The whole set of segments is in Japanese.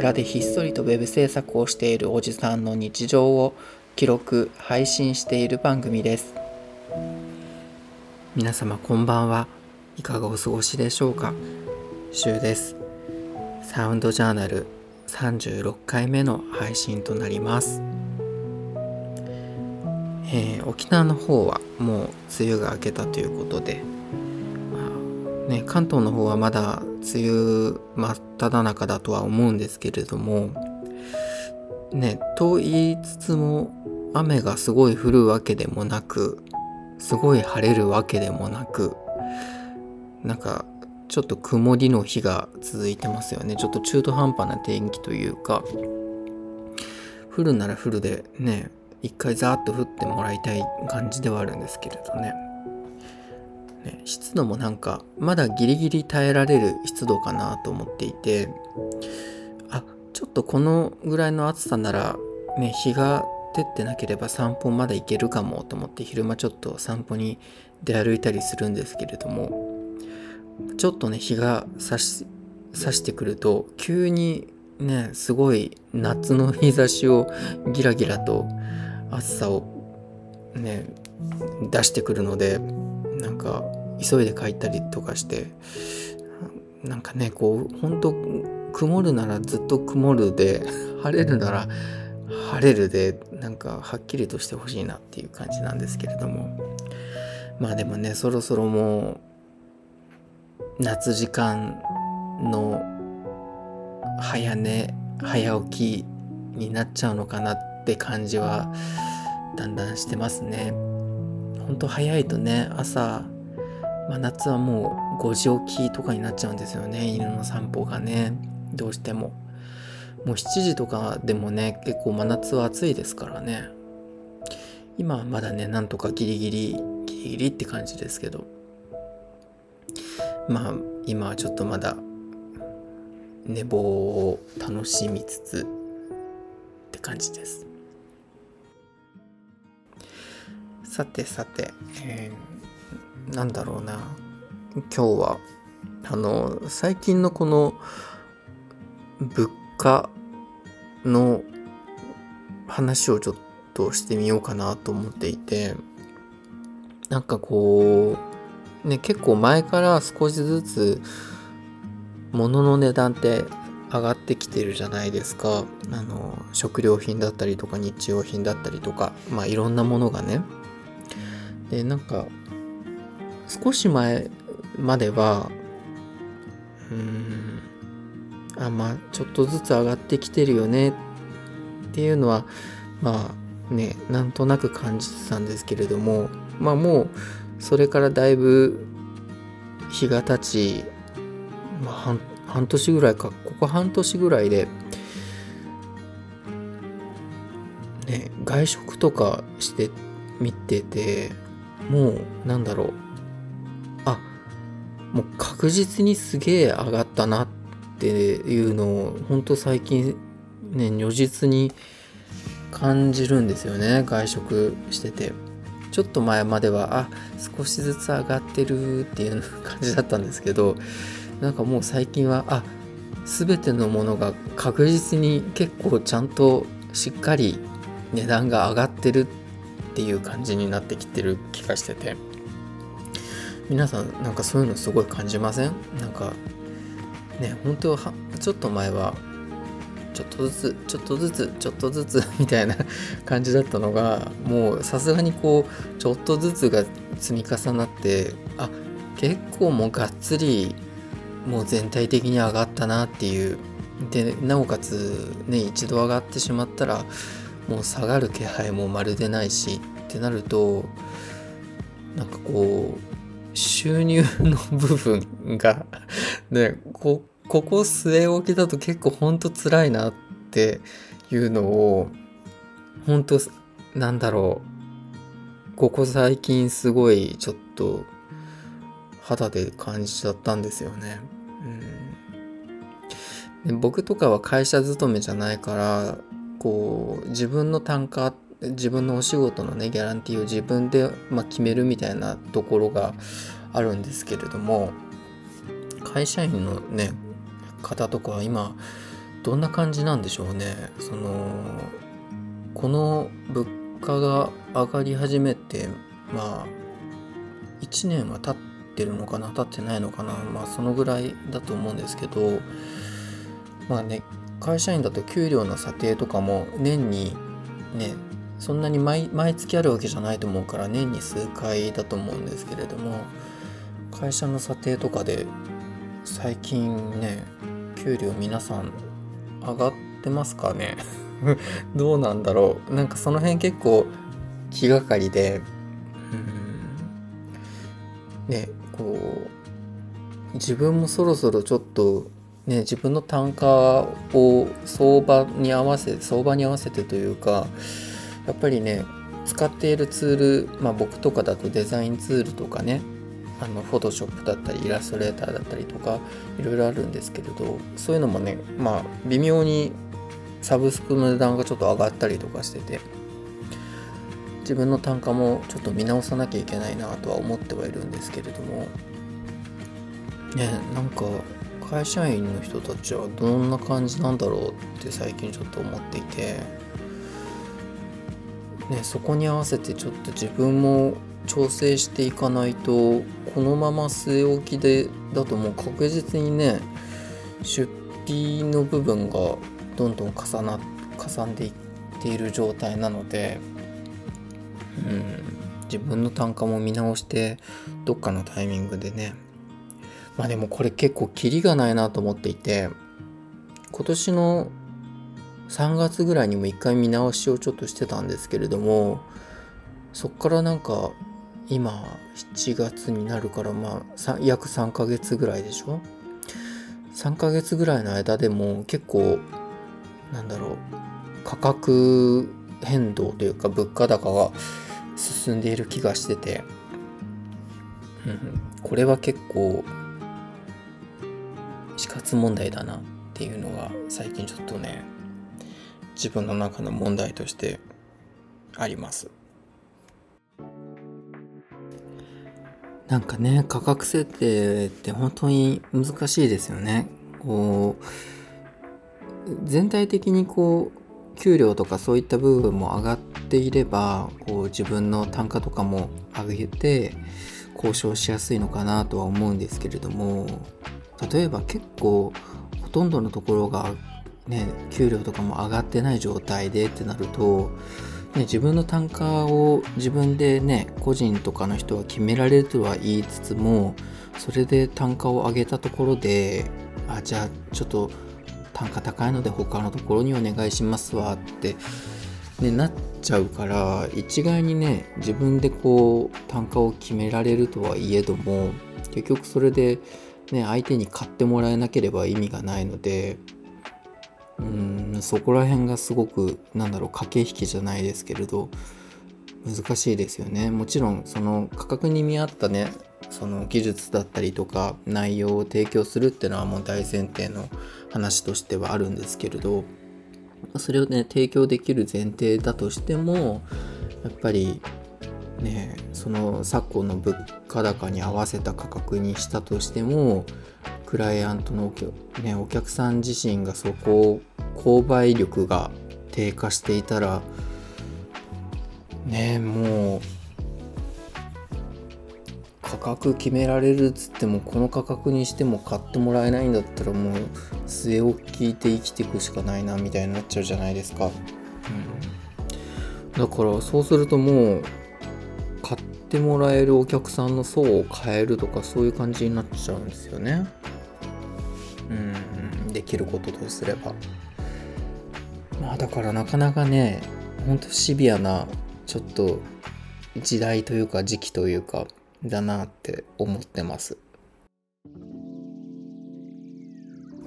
倉でひっそりとウェブ制作をしているおじさんの日常を記録配信している番組です。皆様こんばんは。いかがお過ごしでしょうか？シュウです。サウンドジャーナル36回目の配信となります。えー、沖縄の方はもう梅雨が明けたということで、まあね、関東の方はまだ梅雨真っ只中だとは思うんですけれどもねと言いつつも雨がすごい降るわけでもなくすごい晴れるわけでもなくなんかちょっと曇りの日が続いてますよね。ちょっと中途半端な天気というか降るなら降るでね一回ザーッと降ってもらいたい感じではあるんですけれどね。ね湿度もなんかまだギリギリ耐えられる湿度かなと思っていてあちょっとこのぐらいの暑さならね日が照ってなければ散歩まだ行けるかもと思って昼間ちょっと散歩に出歩いたりするんですけれどもちょっとね日が差し差してくると急にねすごい夏の日差しをギラギラと暑さをね出してくるのでなんか急いで帰ったりとかしてなんかねこうほんと曇るならずっと曇るで 晴れるなら晴れるでなんかはっきりとしてほしいなっていう感じなんですけれどもまあでもねそろそろもう夏時間の早寝早起きになっちゃうのかなって感じはだんだんしてますね。ほんと早いとね朝、まあ、夏はもう5時起きとかになっちゃうんですよね。犬の散歩がね。どうしても。もう7時とかでもね結構真夏は暑いですからね。今はまだねなんとかギリギリギリギリって感じですけど。まあ今はちょっとまだ寝坊を楽しみつつって感じです。さてさて、えー、なんだろうな。今日はあの最近のこの物価の話をちょっとしてみようかなと思っていてなんかこうね結構前から少しずつ物の値段って上がってきてるじゃないですか。あの食料品だったりとか日用品だったりとかまあいろんなものがねでなんか少し前まではうんあまあちょっとずつ上がってきてるよねっていうのはまあねなんとなく感じてたんですけれどもまあもうそれからだいぶ日が経ち、まあ、半半年ぐらいかここ半年ぐらいでね外食とかしてみててもうなんだろう。あもう確実にすげえ上がったなっていうのを本当最近ね如実に感じるんですよね外食してて。ちょっと前まではあ少しずつ上がってるっていう感じだったんですけどなんかもう最近はあ全てのものが確実に結構ちゃんとしっかり値段が上がってるっっていう感じになってきてる気がしてて。皆さんなんかそういうのすごい感じません？なんかね本当はちょっと前はちょっとずつちょっとずつちょっとずつ みたいな 感じだったのがもうさすがにこうちょっとずつが積み重なってあ結構もうがっつりもう全体的に上がったなっていう。でなおかつね一度上がってしまったらもう下がる気配もまるでないしってなるとなんかこう収入の部分が ねこここ据え置きだと結構ほんと辛いなっていうのを本当なんだろうここ最近すごいちょっと肌で感じちゃったんですよね。うん、で僕とかは会社勤めじゃないからこう自分の単価自分のお仕事のねギャランティーを自分で、まあ、決めるみたいなところがあるんですけれども会社員のね方とかは今どんな感じなんでしょうね。そのこの物価が上がり始めてまあ1年は経ってるのかな経ってないのかなまあそのぐらいだと思うんですけどまあね会社員だと給料の査定とかも年にねそんなに毎月あるわけじゃないと思うから年に数回だと思うんですけれども会社の査定とかで最近ね給料皆さん上がってますかね？どうなんだろう？なんかその辺結構気がかりでうん。ねこう自分もそろそろちょっとね自分の単価を相場に合わせ相場に合わせてというかやっぱりね使っているツールまあ僕とかだとデザインツールとかねあのフォトショップだったりイラストレーターだったりとかいろいろあるんですけれどそういうのもねまあ微妙にサブスクの値段がちょっと上がったりとかしてて自分の単価もちょっと見直さなきゃいけないなとは思ってはいるんですけれどもねなんか会社員の人たちはどんな感じなんだろうって最近ちょっと思っていて、ね、そこに合わせてちょっと自分も調整していかないとこのまま据え置きでだともう確実にね出費の部分がどんどん重なかさんでいっている状態なので、うん、自分の単価も見直してどっかのタイミングでねまあでもこれ結構キリがないなと思っていて今年の3月ぐらいにも一回見直しをちょっとしてたんですけれどもそっからなんか今7月になるからまあ約3ヶ月ぐらいでしょ？3ヶ月ぐらいの間でも結構なんだろう価格変動というか物価高が進んでいる気がしてて、うん、これは結構死活問題だなっていうのが最近ちょっとね自分の中の問題としてあります。なんかね価格設定って本当に難しいですよね。こう全体的にこう給料とかそういった部分も上がっていればこう自分の単価とかも上げて交渉しやすいのかなとは思うんですけれども例えば結構ほとんどのところがね給料とかも上がってない状態でってなるとね、自分の単価を自分でね個人とかの人は決められるとは言いつつもそれで単価を上げたところであじゃあちょっと単価高いので他のところにお願いしますわって、ね、なっちゃうから一概にね自分でこう単価を決められるとはいえども結局それで、ね、相手に買ってもらえなければ意味がないのでうんそこら辺がすごくなんだろう駆け引きじゃないですけれど難しいですよね。もちろんその価格に見合ったねその技術だったりとか内容を提供するっていうのはもう大前提の話としてはあるんですけれどそれをね提供できる前提だとしてもやっぱりねその昨今の物価高に合わせた価格にしたとしてもクライアントのお,、ね、お客さん自身がそこを購買力が低下していたらねもう価格決められるっつってもこの価格にしても買ってもらえないんだったらもう据え置きで生きていくしかないなみたいになっちゃうじゃないですか、うん、だからそうするともう買ってもらえるお客さんの層を変えるとかそういう感じになっちゃうんですよね。うんできることとすれば。まあだからなかなかねほんとシビアなちょっと時代というか時期というかだなって思ってます。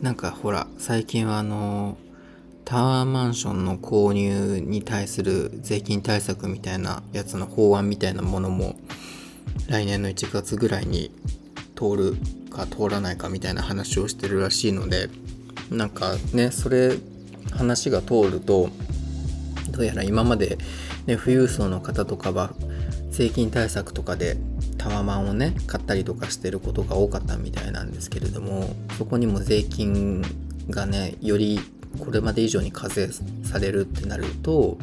なんかほら最近はあのタワーマンションの購入に対する税金対策みたいなやつの法案みたいなものも来年の1月ぐらいに通るか通らないかみたいな話をしてるらしいのでなんかねそれ話が通るとどうやら今まで、ね、富裕層の方とかは税金対策とかでタワマンをね買ったりとかしてることが多かったみたいなんですけれどもそこにも税金がねよりこれまで以上に課税されるってなると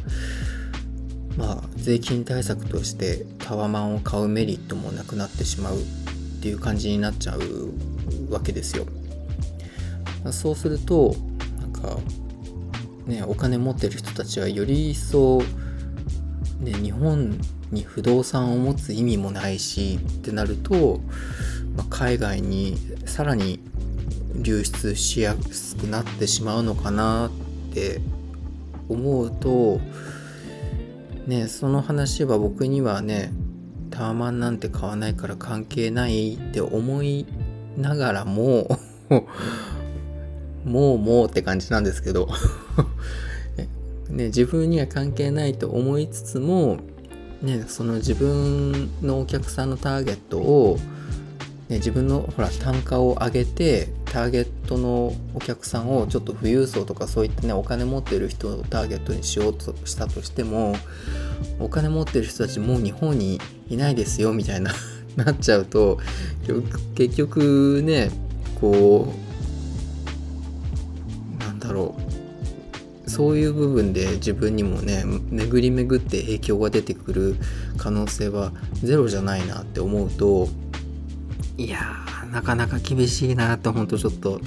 まあ税金対策としてタワマンを買うメリットもなくなってしまうっていう感じになっちゃうわけですよ。そうするとなんかねお金持ってる人たちはより一層ね日本に不動産を持つ意味もないしってなると、まあ、海外にさらに流出しやすくなってしまうのかなって思うとねその話は僕にはねタワマンなんて買わないから関係ないって思いながらも もうもうって感じなんですけど ね、自分には関係ないと思いつつも、ね、その自分のお客さんのターゲットを、ね、自分のほら単価を上げてターゲットのお客さんをちょっと富裕層とかそういったねお金持ってる人をターゲットにしようとしたとしてもお金持ってる人たちもう日本にいないですよみたいな なっちゃうと結局ねこうなんだろう。そういう部分で自分にもね巡り巡って影響が出てくる可能性はゼロじゃないなって思うといやーなかなか厳しいなってほんとちょっと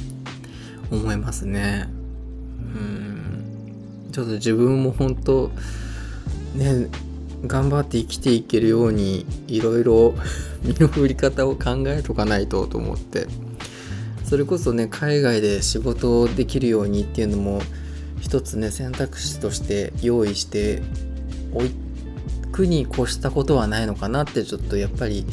思いますね。うん。ちょっと自分も本当ね頑張って生きていけるようにいろいろ 身の振り方を考えとかないとと思って。それこそね海外で仕事をできるようにっていうのも一つね選択肢として用意しておいくに越したことはないのかなってちょっとやっぱり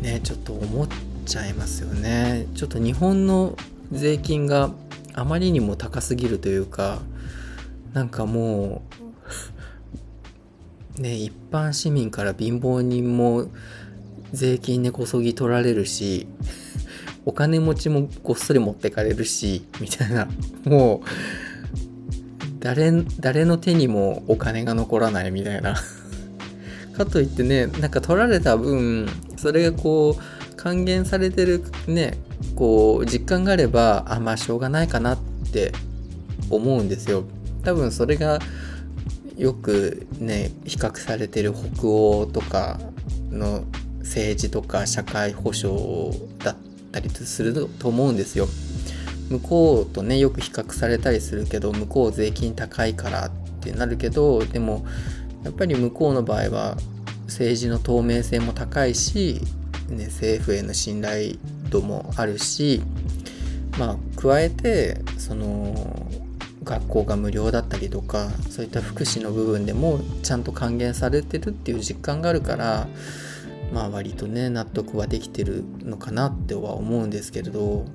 ねちょっと思ってちゃいますよね。ちょっと日本の税金があまりにも高すぎるというかなんかもう ね一般市民から貧乏人も税金でこそぎ取られるしお金持ちもごっそり持ってかれるしみたいなもう誰誰の手にもお金が残らないみたいな。かといってねなんか取られた分それがこう還元されてるねこう実感があればあまあしょうがないかなって思うんですよ多分それがよくね比較されてる北欧とかの政治とか社会保障だったりすると思うんですよ。向こうとねよく比較されたりするけど向こう税金高いからってなるけどでもやっぱり向こうの場合は政治の透明性も高いし、ね、政府への信頼度もあるしまあ加えてその学校が無料だったりとかそういった福祉の部分でもちゃんと還元されてるっていう実感があるからまあ割とね納得はできてるのかなっては思うんですけれど、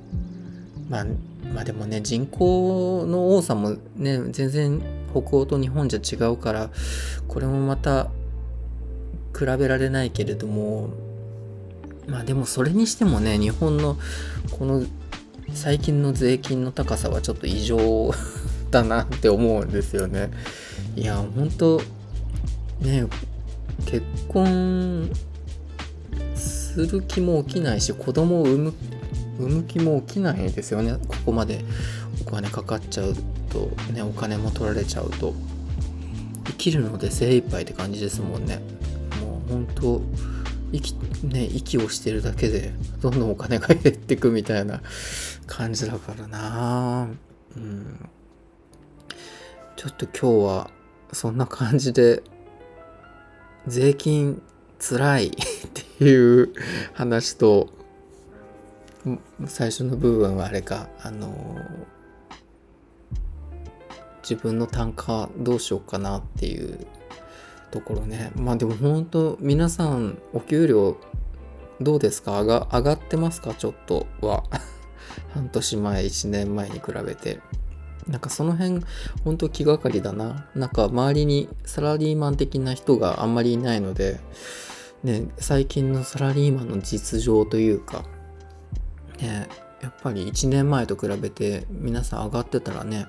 まあ、まあでもね人口の多さもね全然北欧と日本じゃ違うからこれもまた比べられないけれどもまあでもそれにしてもね日本のこの最近の税金の高さはちょっと異常 だなって思うんですよね。いや本当ね結婚する気も起きないし子供を産む産む気も起きないですよね。ここまでお金かかっちゃうとねお金も取られちゃうと。生きるので精一杯って感じですもんね。もう本当息ね息をしてるだけでどんどんお金が減ってくみたいな感じだからな。うん。ちょっと今日はそんな感じで税金つらい っていう話と最初の部分はあれかあの自分の単価どうしようかなっていうところね。まあでも本当皆さんお給料どうですか？上が上がってますか？ちょっとは。半年前1年前に比べて。なんかその辺本当気がかりだな。なんか周りにサラリーマン的な人があんまりいないのでね、最近のサラリーマンの実情というか、ね、やっぱり1年前と比べて皆さん上がってたらね、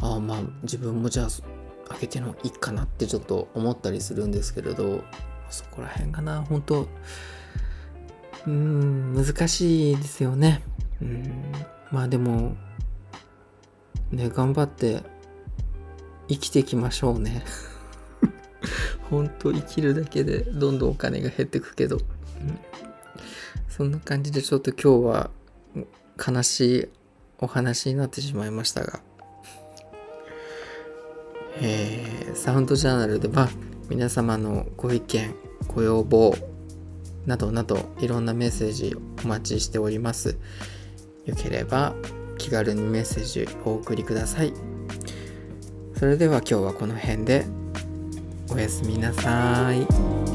ああまあ自分もじゃあ上げてのいいかなってちょっと思ったりするんですけれど、そこら辺かな、本当うん、難しいですよね。うん、まあでも、ね頑張って生きていきましょうね。本当生きるだけでどんどんお金が減ってくけど、うん、そんな感じでちょっと今日は悲しいお話になってしまいましたが。えー、サウンドジャーナルでは皆様のご意見ご要望などなどいろんなメッセージお待ちしておりますよければ気軽にメッセージお送りくださいそれでは今日はこの辺でおやすみなさい。